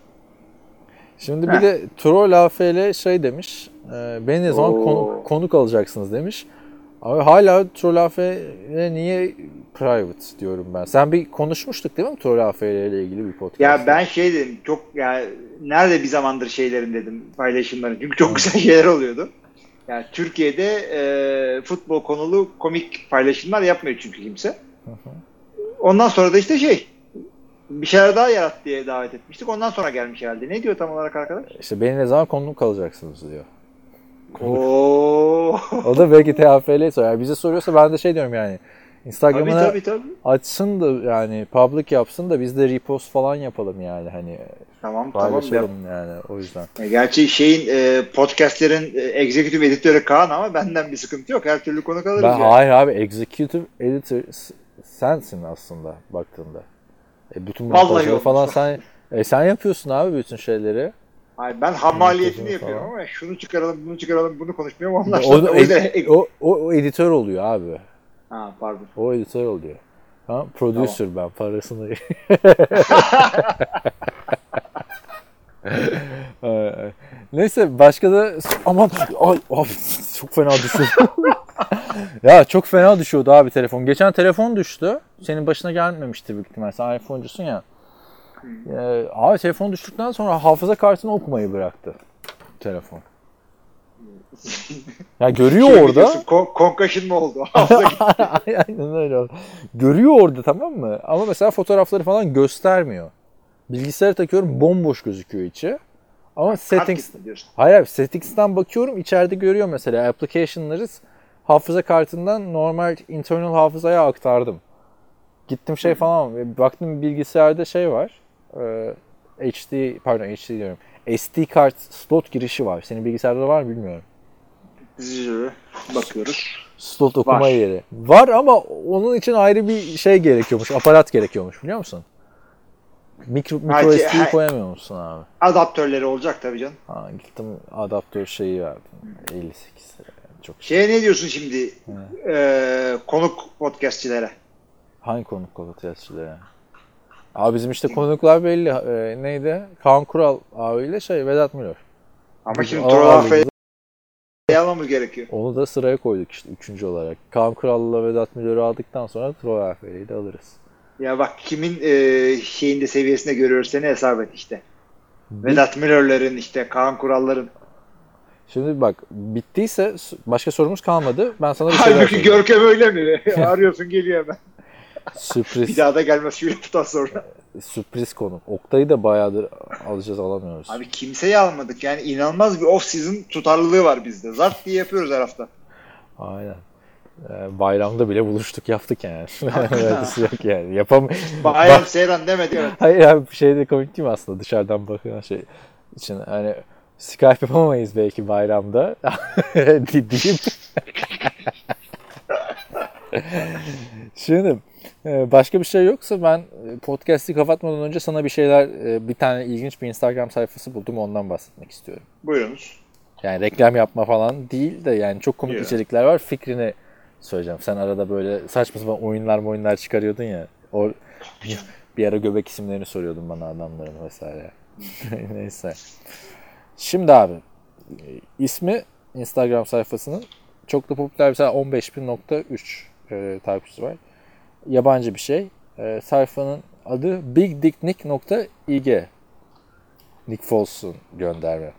Speaker 3: Şimdi bir
Speaker 2: Heh.
Speaker 3: de Troll AFL şey demiş. E, beni ne zaman konuk, konuk alacaksınız demiş. Abi hala Troll AFL niye private diyorum ben. Sen bir konuşmuştuk değil mi Troll AFL ile ilgili bir podcast?
Speaker 2: Ya ben şey dedim çok yani nerede bir zamandır şeylerin dedim paylaşımların çünkü çok güzel şeyler oluyordu. Yani Türkiye'de e, futbol konulu komik paylaşımlar yapmıyor çünkü kimse. Ondan sonra da işte şey bir şeyler daha yarat diye davet etmiştik. Ondan sonra gelmiş herhalde. Ne diyor tam olarak arkadaş?
Speaker 3: İşte beni ne zaman konuk alacaksınız diyor.
Speaker 2: Oo.
Speaker 3: O da belki TFL soruyor. Yani bize soruyorsa ben de şey diyorum yani.
Speaker 2: Tabii
Speaker 3: Instagram'ına
Speaker 2: tabii tabii.
Speaker 3: açsın da yani public yapsın da biz de repost falan yapalım yani hani
Speaker 2: Tamam tamam.
Speaker 3: paylaşalım yani o yüzden.
Speaker 2: Ya Gerçi şeyin e, podcastlerin e, executive editörü Kaan ama benden bir sıkıntı yok. Her türlü konu kalırız
Speaker 3: Ben
Speaker 2: yani.
Speaker 3: hayır abi executive editor sensin aslında baktığında. E, bütün
Speaker 2: olmuş.
Speaker 3: falan sen e, sen yapıyorsun abi bütün şeyleri.
Speaker 2: Hayır, ben hamaliyetini
Speaker 3: Montajını
Speaker 2: yapıyorum
Speaker 3: falan.
Speaker 2: ama şunu çıkaralım bunu çıkaralım bunu konuşmuyorum onlar.
Speaker 3: O,
Speaker 2: o
Speaker 3: o, o, o editör oluyor abi.
Speaker 2: Ha pardon.
Speaker 3: O editör oluyor. Ha, producer ben parasını. Ay, ay. Neyse başka da aman ay, abi, çok fena düşüyor. ya çok fena düşüyordu abi telefon. Geçen telefon düştü. Senin başına gelmemiştir büyük ihtimal. Sen iPhone'cusun ya. Ee, abi telefon düştükten sonra hafıza kartını okumayı bıraktı telefon. Ya görüyor
Speaker 2: Şey
Speaker 3: orada.
Speaker 2: biliyorsun, Kon- concussion mı oldu?
Speaker 3: Aynen öyle oldu. Görüyor orada tamam mı? Ama mesela fotoğrafları falan göstermiyor. Bilgisayarı takıyorum bomboş gözüküyor içi. Ama settings...
Speaker 2: diyorsun.
Speaker 3: Hayır abi settings'ten bakıyorum içeride görüyor mesela application'ları hafıza kartından normal internal hafızaya aktardım. Gittim şey falan ve baktım bilgisayarda şey var. e, HD pardon HD diyorum. SD kart slot girişi var. Senin bilgisayarda var mı bilmiyorum.
Speaker 2: Zırı. Bakıyoruz.
Speaker 3: Slot okuma
Speaker 2: Var.
Speaker 3: yeri. Var ama onun için ayrı bir şey gerekiyormuş. Aparat gerekiyormuş biliyor musun? Mikro, mikro
Speaker 2: Hadi,
Speaker 3: SD
Speaker 2: ha-
Speaker 3: koyamıyor musun abi?
Speaker 2: Adaptörleri olacak tabii canım.
Speaker 3: Ha, gittim adaptör şeyi verdim. 58 lira. Yani çok şey.
Speaker 2: Şeye ne diyorsun şimdi? Ee, konuk podcastçilere.
Speaker 3: Hangi konuk kolatiyatçıları? Abi bizim işte konuklar belli. Ee, neydi? Kaan Kural abiyle şey Vedat Milor.
Speaker 2: Ama şimdi
Speaker 3: al-
Speaker 2: AF'yi almamız gerekiyor.
Speaker 3: Onu da sıraya koyduk işte üçüncü olarak. Kaan Kural'la Vedat Milor'u aldıktan sonra Troy AFL'yi de alırız.
Speaker 2: Ya bak kimin e, şeyinde seviyesinde görüyoruz seni hesap et işte. Vedat Milor'ların işte Kaan Kural'ların.
Speaker 3: Şimdi bak bittiyse başka sorumuz kalmadı. Ben sana bir şey
Speaker 2: Halbuki. Görkem öyle mi? Arıyorsun geliyor hemen. Bir
Speaker 3: Sürpriz,
Speaker 2: daha da gelmez haftadan sonra.
Speaker 3: Sürpriz konu. Oktay'ı da bayağıdır alacağız alamıyoruz.
Speaker 2: Abi kimseyi almadık. Yani inanılmaz bir off season tutarlılığı var bizde. Zart diye yapıyoruz her hafta.
Speaker 3: Aynen. Ee, bayramda bile buluştuk yaptık yani. Öylesi yok yani. Yapam
Speaker 2: Bayram Seyran demedi. Evet.
Speaker 3: Hayır abi şey de komik değil mi aslında dışarıdan bakılan şey için hani Skype yapamayız belki bayramda deyip Şimdi e, başka bir şey yoksa ben e, podcast'i kapatmadan önce sana bir şeyler e, bir tane ilginç bir Instagram sayfası buldum ondan bahsetmek istiyorum.
Speaker 2: Buyurunuz.
Speaker 3: Yani reklam yapma falan değil de yani çok komik
Speaker 2: Yeah.
Speaker 3: içerikler var. Fikrini söyleyeceğim. Sen arada böyle saçma sapan oyunlar oyunlar çıkarıyordun ya. O bir ara göbek isimlerini soruyordun bana adamların vesaire. Neyse. Şimdi abi ismi Instagram sayfasının çok da popüler mesela 15.000.3 e, takipçisi var. Yabancı bir şey. E, sayfanın adı bigdicknick.ig Nick Foles'un gönderme.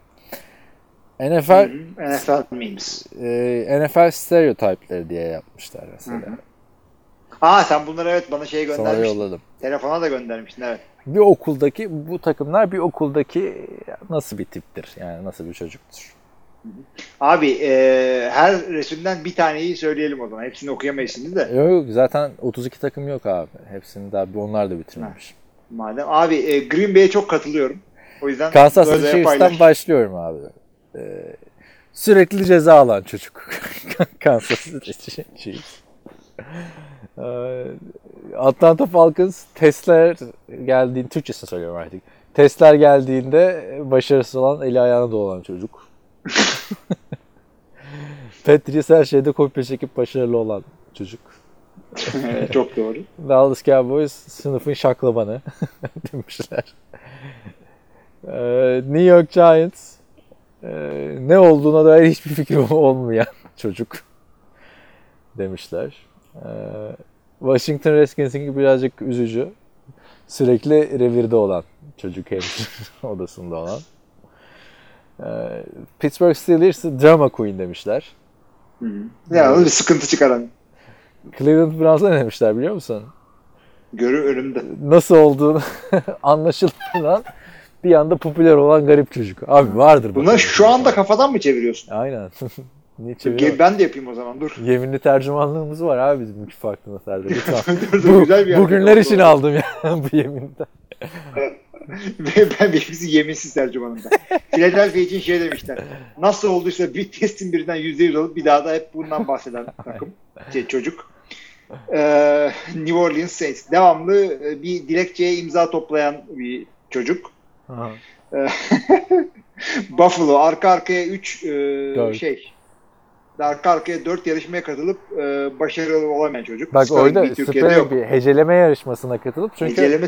Speaker 3: NFL
Speaker 2: NFL memes.
Speaker 3: e, NFL stereotipleri diye yapmışlar mesela.
Speaker 2: Hı hı. Aa sen bunları evet bana şey
Speaker 3: Sonra
Speaker 2: göndermiştin.
Speaker 3: yolladım.
Speaker 2: Telefona da göndermiştin evet.
Speaker 3: Bir okuldaki bu takımlar bir okuldaki nasıl bir tiptir? Yani nasıl bir çocuktur?
Speaker 2: Abi e, her resimden bir taneyi söyleyelim o zaman. Hepsini okuyamayız şimdi de.
Speaker 3: Yok yok zaten 32 takım yok abi. Hepsini daha bir onlar da bitirmemiş.
Speaker 2: Madem. Abi e, Green Bay'e çok katılıyorum. O yüzden
Speaker 3: Kansas City Chiefs'ten başlıyorum abi. Ee, sürekli ceza alan çocuk. Kansas City Chiefs. Ee, Atlanta Falcons testler geldiğinde Türkçesini söylüyorum artık. Testler geldiğinde başarısız olan eli ayağına dolan çocuk. Patriots her şeyde kopya çekip başarılı olan çocuk.
Speaker 2: çok doğru.
Speaker 3: Dallas Cowboys sınıfın şaklabanı demişler. Ee, New York Giants e, ne olduğuna dair hiçbir fikrim olmayan çocuk demişler. Ee, Washington Redskins gibi birazcık üzücü. Sürekli revirde olan çocuk hem odasında olan. Ee, Pittsburgh Steelers drama queen demişler.
Speaker 2: Hı hı. Yani bir sıkıntı çıkaran.
Speaker 3: Cleveland Browns'a ne demişler biliyor musun?
Speaker 2: Görü önümde.
Speaker 3: nasıl olduğunu anlaşılmadan bir anda popüler olan garip çocuk. Abi vardır.
Speaker 2: Bunları şu anda kafadan mı çeviriyorsun?
Speaker 3: Aynen. Niye
Speaker 2: Gel,
Speaker 3: çeviriyor?
Speaker 2: ben de yapayım o zaman dur.
Speaker 3: Yeminli tercümanlığımız var abi bizim iki farklı meselde. Lütfen.
Speaker 2: Dur, dur,
Speaker 3: Bu,
Speaker 2: güzel bir
Speaker 3: bugünler için aldım ya bu yeminden.
Speaker 2: ben benimkisi yeminsiz tercümanımda. Philadelphia için şey demişler. Nasıl olduysa bir testin birinden %100 olup bir daha da hep bundan bahseden takım. Şey, çocuk. Ee, New Orleans Saints. Devamlı e, bir dilekçeye imza toplayan bir çocuk. Ee, Buffalo arka arkaya 3
Speaker 3: Dört.
Speaker 2: şey arka arkaya 4 yarışmaya katılıp e, başarılı olamayan çocuk.
Speaker 3: Bak
Speaker 2: Spelling
Speaker 3: orada
Speaker 2: Türkiye'de yok.
Speaker 3: bir heceleme yarışmasına katılıp çünkü
Speaker 2: Heceleme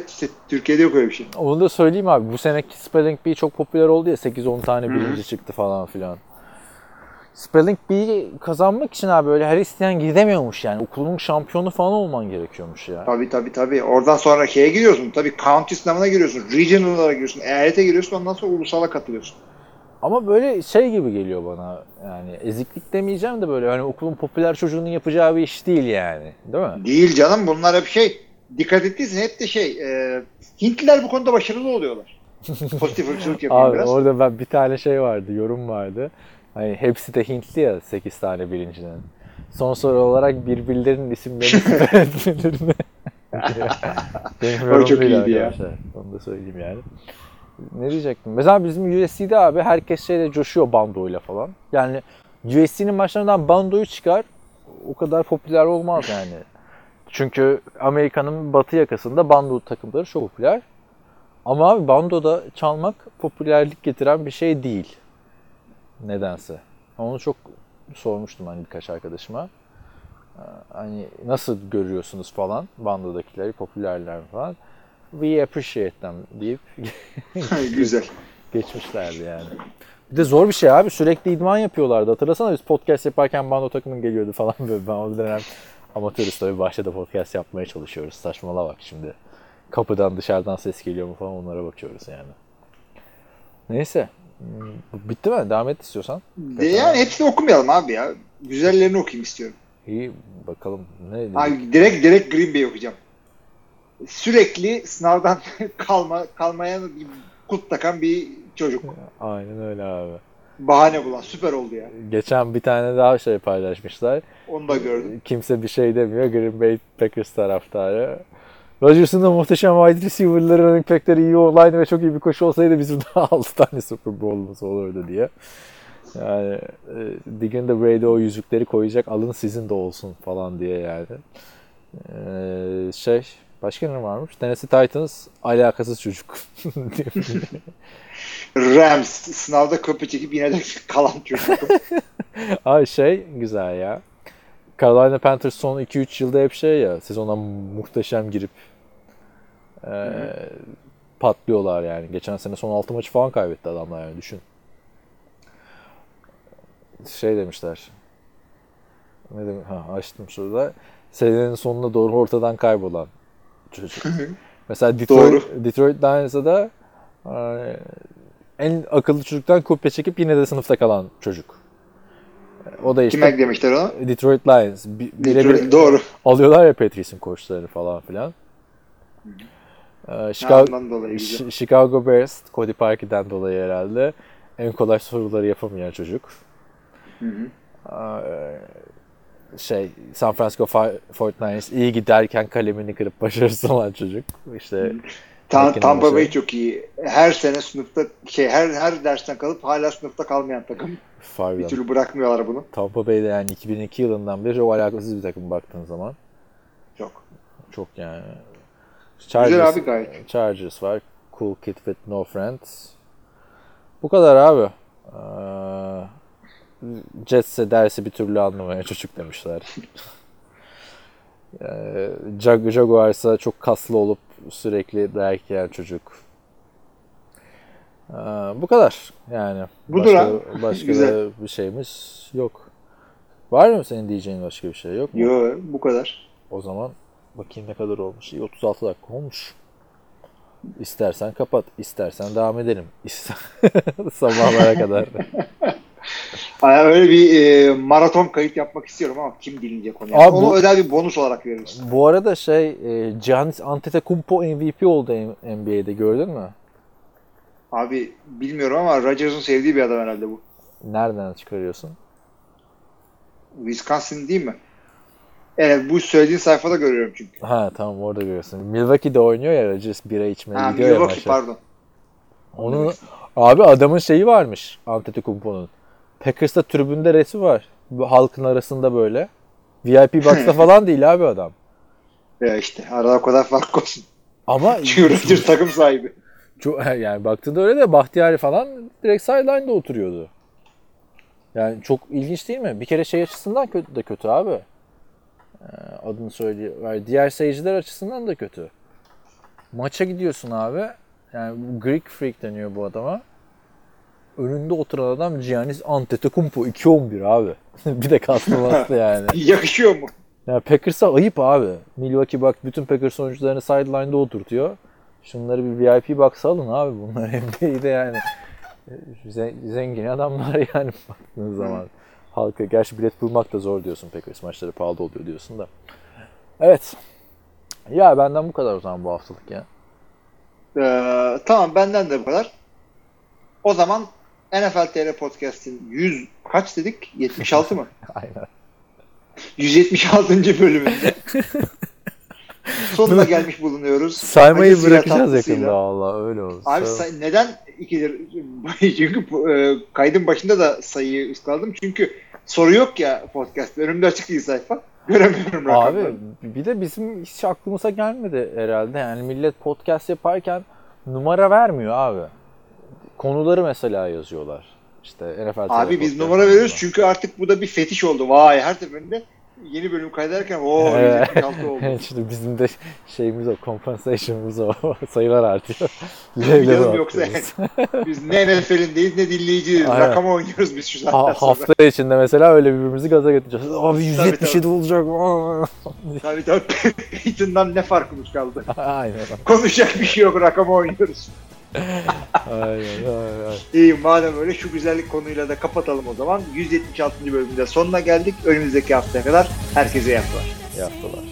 Speaker 2: Türkiye'de yok öyle bir şey.
Speaker 3: onu da söyleyeyim abi bu seneki Spelling Bee çok popüler oldu ya 8-10 tane birinci çıktı falan filan. Spelling Bee'yi kazanmak için abi öyle her isteyen gidemiyormuş yani. Okulun şampiyonu falan olman gerekiyormuş ya.
Speaker 2: Tabii tabii tabii. Oradan sonra şeye giriyorsun. Tabii county sınavına giriyorsun. Regional'lara giriyorsun. Eyalete giriyorsun. Ondan sonra ulusala katılıyorsun.
Speaker 3: Ama böyle şey gibi geliyor bana yani eziklik demeyeceğim de böyle hani okulun popüler çocuğunun yapacağı bir iş değil yani. Değil mi?
Speaker 2: Değil canım. Bunlar hep şey. Dikkat ettiysen hep de şey. E, Hintliler bu konuda başarılı oluyorlar. Pozitif ırkçılık yapayım
Speaker 3: Abi
Speaker 2: biraz.
Speaker 3: orada ben bir tane şey vardı, yorum vardı. Hani hepsi de Hintli ya 8 tane birincinin. Son soru olarak birbirlerinin isimlerini. Benim
Speaker 2: çok iyiydi ya.
Speaker 3: arkadaşlar. Onu da söyleyeyim yani. Ne diyecektim? Mesela bizim USC'de abi herkes şeyle coşuyor bandoyla falan. Yani USC'nin maçlarından bandoyu çıkar o kadar popüler olmaz yani. Çünkü Amerika'nın batı yakasında bando takımları çok popüler. Ama abi bandoda çalmak popülerlik getiren bir şey değil. Nedense. Onu çok sormuştum hani birkaç arkadaşıma. Hani nasıl görüyorsunuz falan bandodakileri popülerler falan. We appreciate them deyip
Speaker 2: Güzel.
Speaker 3: geçmişlerdi yani. Bir de zor bir şey abi. Sürekli idman yapıyorlardı. Hatırlasana biz podcast yaparken bando takımın geliyordu falan böyle. Ben o dönem amatörüz tabii bahçede podcast yapmaya çalışıyoruz. Saçmala bak şimdi. Kapıdan dışarıdan ses geliyor mu falan onlara bakıyoruz yani. Neyse. Hmm, Bitti mi? Devam et istiyorsan.
Speaker 2: De yani hepsini okumayalım abi ya. Güzellerini okuyayım istiyorum.
Speaker 3: İyi bakalım. Ne
Speaker 2: Abi direkt direkt Green Bay okuyacağım. Sürekli sınavdan kalma kalmayan bir kut takan bir çocuk.
Speaker 3: Aynen öyle abi.
Speaker 2: Bahane bulan süper oldu ya.
Speaker 3: Geçen bir tane daha şey paylaşmışlar.
Speaker 2: Onu da gördüm.
Speaker 3: Kimse bir şey demiyor. Green Bay Packers taraftarı. Rodgers'ın da muhteşem wide receiver'ları, running back'leri iyi olaydı ve çok iyi bir koşu olsaydı bizim daha 6 tane Super Bowl'umuz olurdu diye. Yani e, Diggin de Brady o yüzükleri koyacak alın sizin de olsun falan diye yani. Ee, şey başka ne varmış? Tennessee Titans alakasız çocuk.
Speaker 2: Rams sınavda kopya çekip yine de kalan çocuk.
Speaker 3: Ay şey güzel ya. Carolina Panthers son 2-3 yılda hep şey ya sezona muhteşem girip e, patlıyorlar yani. Geçen sene son 6 maçı falan kaybetti adamlar yani düşün. Şey demişler. Ne demek? Ha açtım şurada. Senenin sonuna doğru ortadan kaybolan çocuk. Mesela Detroit,
Speaker 2: Doğru.
Speaker 3: Detroit Lions'a da e, en akıllı çocuktan kopya çekip yine de sınıfta kalan çocuk. O da işte
Speaker 2: Kime demişler onu?
Speaker 3: Detroit Lions. Bi- Birebir
Speaker 2: Detroit, doğru.
Speaker 3: alıyorlar ya Patrice'in koçlarını falan filan. Ee, Chicago, Chicago Bears, Cody Parkey'den dolayı herhalde en kolay soruları yapamayan çocuk.
Speaker 2: Hı hı.
Speaker 3: Ee, şey San Francisco Fi- 49ers iyi giderken kalemini kırıp başarısız olan çocuk. İşte
Speaker 2: Ta- Tampa
Speaker 3: başı.
Speaker 2: Bay çok iyi. Her sene sınıfta şey her her dersten kalıp hala sınıfta kalmayan takım. Bir
Speaker 3: Fargan.
Speaker 2: türlü bırakmıyorlar bunu.
Speaker 3: Tampa Bay'de yani 2002 yılından beri çok alakasız bir takım baktığın zaman.
Speaker 2: Çok.
Speaker 3: Çok yani.
Speaker 2: Güzel abi gayet.
Speaker 3: Chargers var. Cool Kid with No Friends. Bu kadar abi. Ee, Jets'e dersi bir türlü anlamaya çocuk demişler. Ee, Jag Jaguars'a çok kaslı olup sürekli dayak yiyen çocuk. Ee, bu kadar yani.
Speaker 2: Budur
Speaker 3: başka,
Speaker 2: abi.
Speaker 3: Başka bir şeyimiz yok. Var mı senin diyeceğin başka bir şey yok mu?
Speaker 2: Yo bu kadar.
Speaker 3: O zaman bakayım ne kadar olmuş. İyi 36 dakika olmuş. İstersen kapat, istersen devam edelim. İster sabahlara kadar.
Speaker 2: Öyle bir e, maraton kayıt yapmak istiyorum ama kim dinleyecek onu? Yani.
Speaker 3: Abi
Speaker 2: onu
Speaker 3: bu-
Speaker 2: özel bir bonus olarak veririz.
Speaker 3: Bu arada şey, e, Giannis Antetokounmpo MVP oldu NBA'de gördün mü?
Speaker 2: Abi bilmiyorum ama Rodgers'ın sevdiği bir adam herhalde bu.
Speaker 3: Nereden çıkarıyorsun?
Speaker 2: Wisconsin değil mi? Evet bu söylediğin sayfada görüyorum çünkü.
Speaker 3: Ha tamam orada görüyorsun. Milwaukee'de oynuyor ya Rodgers bira içmeye
Speaker 2: Ha
Speaker 3: gidiyor ya
Speaker 2: Milwaukee
Speaker 3: maça.
Speaker 2: pardon.
Speaker 3: Onun, abi adamın şeyi varmış Antetokounmpo'nun. Packers'ta tribünde resmi var. Halkın arasında böyle. VIP box'ta falan değil abi adam.
Speaker 2: Ya işte arada o kadar fark olsun.
Speaker 3: Ama
Speaker 2: Çünkü takım sahibi.
Speaker 3: Çok, yani baktığında öyle de Bahtiyari falan direkt sideline'da oturuyordu. Yani çok ilginç değil mi? Bir kere şey açısından kötü de kötü abi. Ee, adını söyleyeyim. Diğer seyirciler açısından da kötü. Maça gidiyorsun abi. Yani Greek Freak deniyor bu adama. Önünde oturan adam Giannis Antetokounmpo 2-11 abi. bir de kastlaması yani.
Speaker 2: Yakışıyor mu?
Speaker 3: Ya Packers'a ayıp abi. Milwaukee bak bütün Packers oyuncularını sideline'da oturtuyor. Şunları bir VIP box'a alın abi bunlar NBA'de yani. Zen- Zengin adamlar yani baktığın zaman. Halka gerçi bilet bulmak da zor diyorsun Packers maçları pahalı oluyor diyorsun da. Evet. Ya benden bu kadar o zaman bu haftalık ya.
Speaker 2: Ee, tamam benden de bu kadar. O zaman NFL TR Podcast'in 100 kaç dedik? 76 mı?
Speaker 3: Aynen.
Speaker 2: 176. bölümünde sonuna gelmiş bulunuyoruz.
Speaker 3: Saymayı
Speaker 2: Acısıyla,
Speaker 3: bırakacağız yakında valla öyle olsun.
Speaker 2: Abi say- neden ikidir? Çünkü e, kaydın başında da sayıyı ıskaladım. Çünkü soru yok ya podcast. Önümde açık değil sayfa. Göremiyorum rakamları.
Speaker 3: Abi bir de bizim hiç aklımıza gelmedi herhalde. Yani millet podcast yaparken numara vermiyor abi. Konuları mesela yazıyorlar. İşte NFL
Speaker 2: Abi biz numara veriyoruz çünkü artık bu da bir fetiş oldu. Vay her seferinde yeni bölüm kaydederken o
Speaker 3: Evet.
Speaker 2: 176 oldu.
Speaker 3: İşte bizim de şeyimiz o, compensation'ımız o. Sayılar artıyor.
Speaker 2: Canım, yoksa
Speaker 3: atlıyoruz.
Speaker 2: Biz ne NFL'indeyiz ne dinleyiciyiz.
Speaker 3: Aynen.
Speaker 2: Rakama oynuyoruz biz şu saatten
Speaker 3: Ha,
Speaker 2: sonra.
Speaker 3: hafta içinde mesela öyle birbirimizi gaza getireceğiz. Abi
Speaker 2: Tabii,
Speaker 3: 177 olacak.
Speaker 2: Tabii tabii. Peyton'dan ne farkımız kaldı?
Speaker 3: Aynen.
Speaker 2: Konuşacak bir şey yok. Rakama oynuyoruz
Speaker 3: aynen, aynen.
Speaker 2: İyi madem öyle şu güzellik konuyla da kapatalım o zaman. 176. bölümde sonuna geldik. Önümüzdeki haftaya kadar herkese
Speaker 3: yaptılar.
Speaker 4: Yaptılar.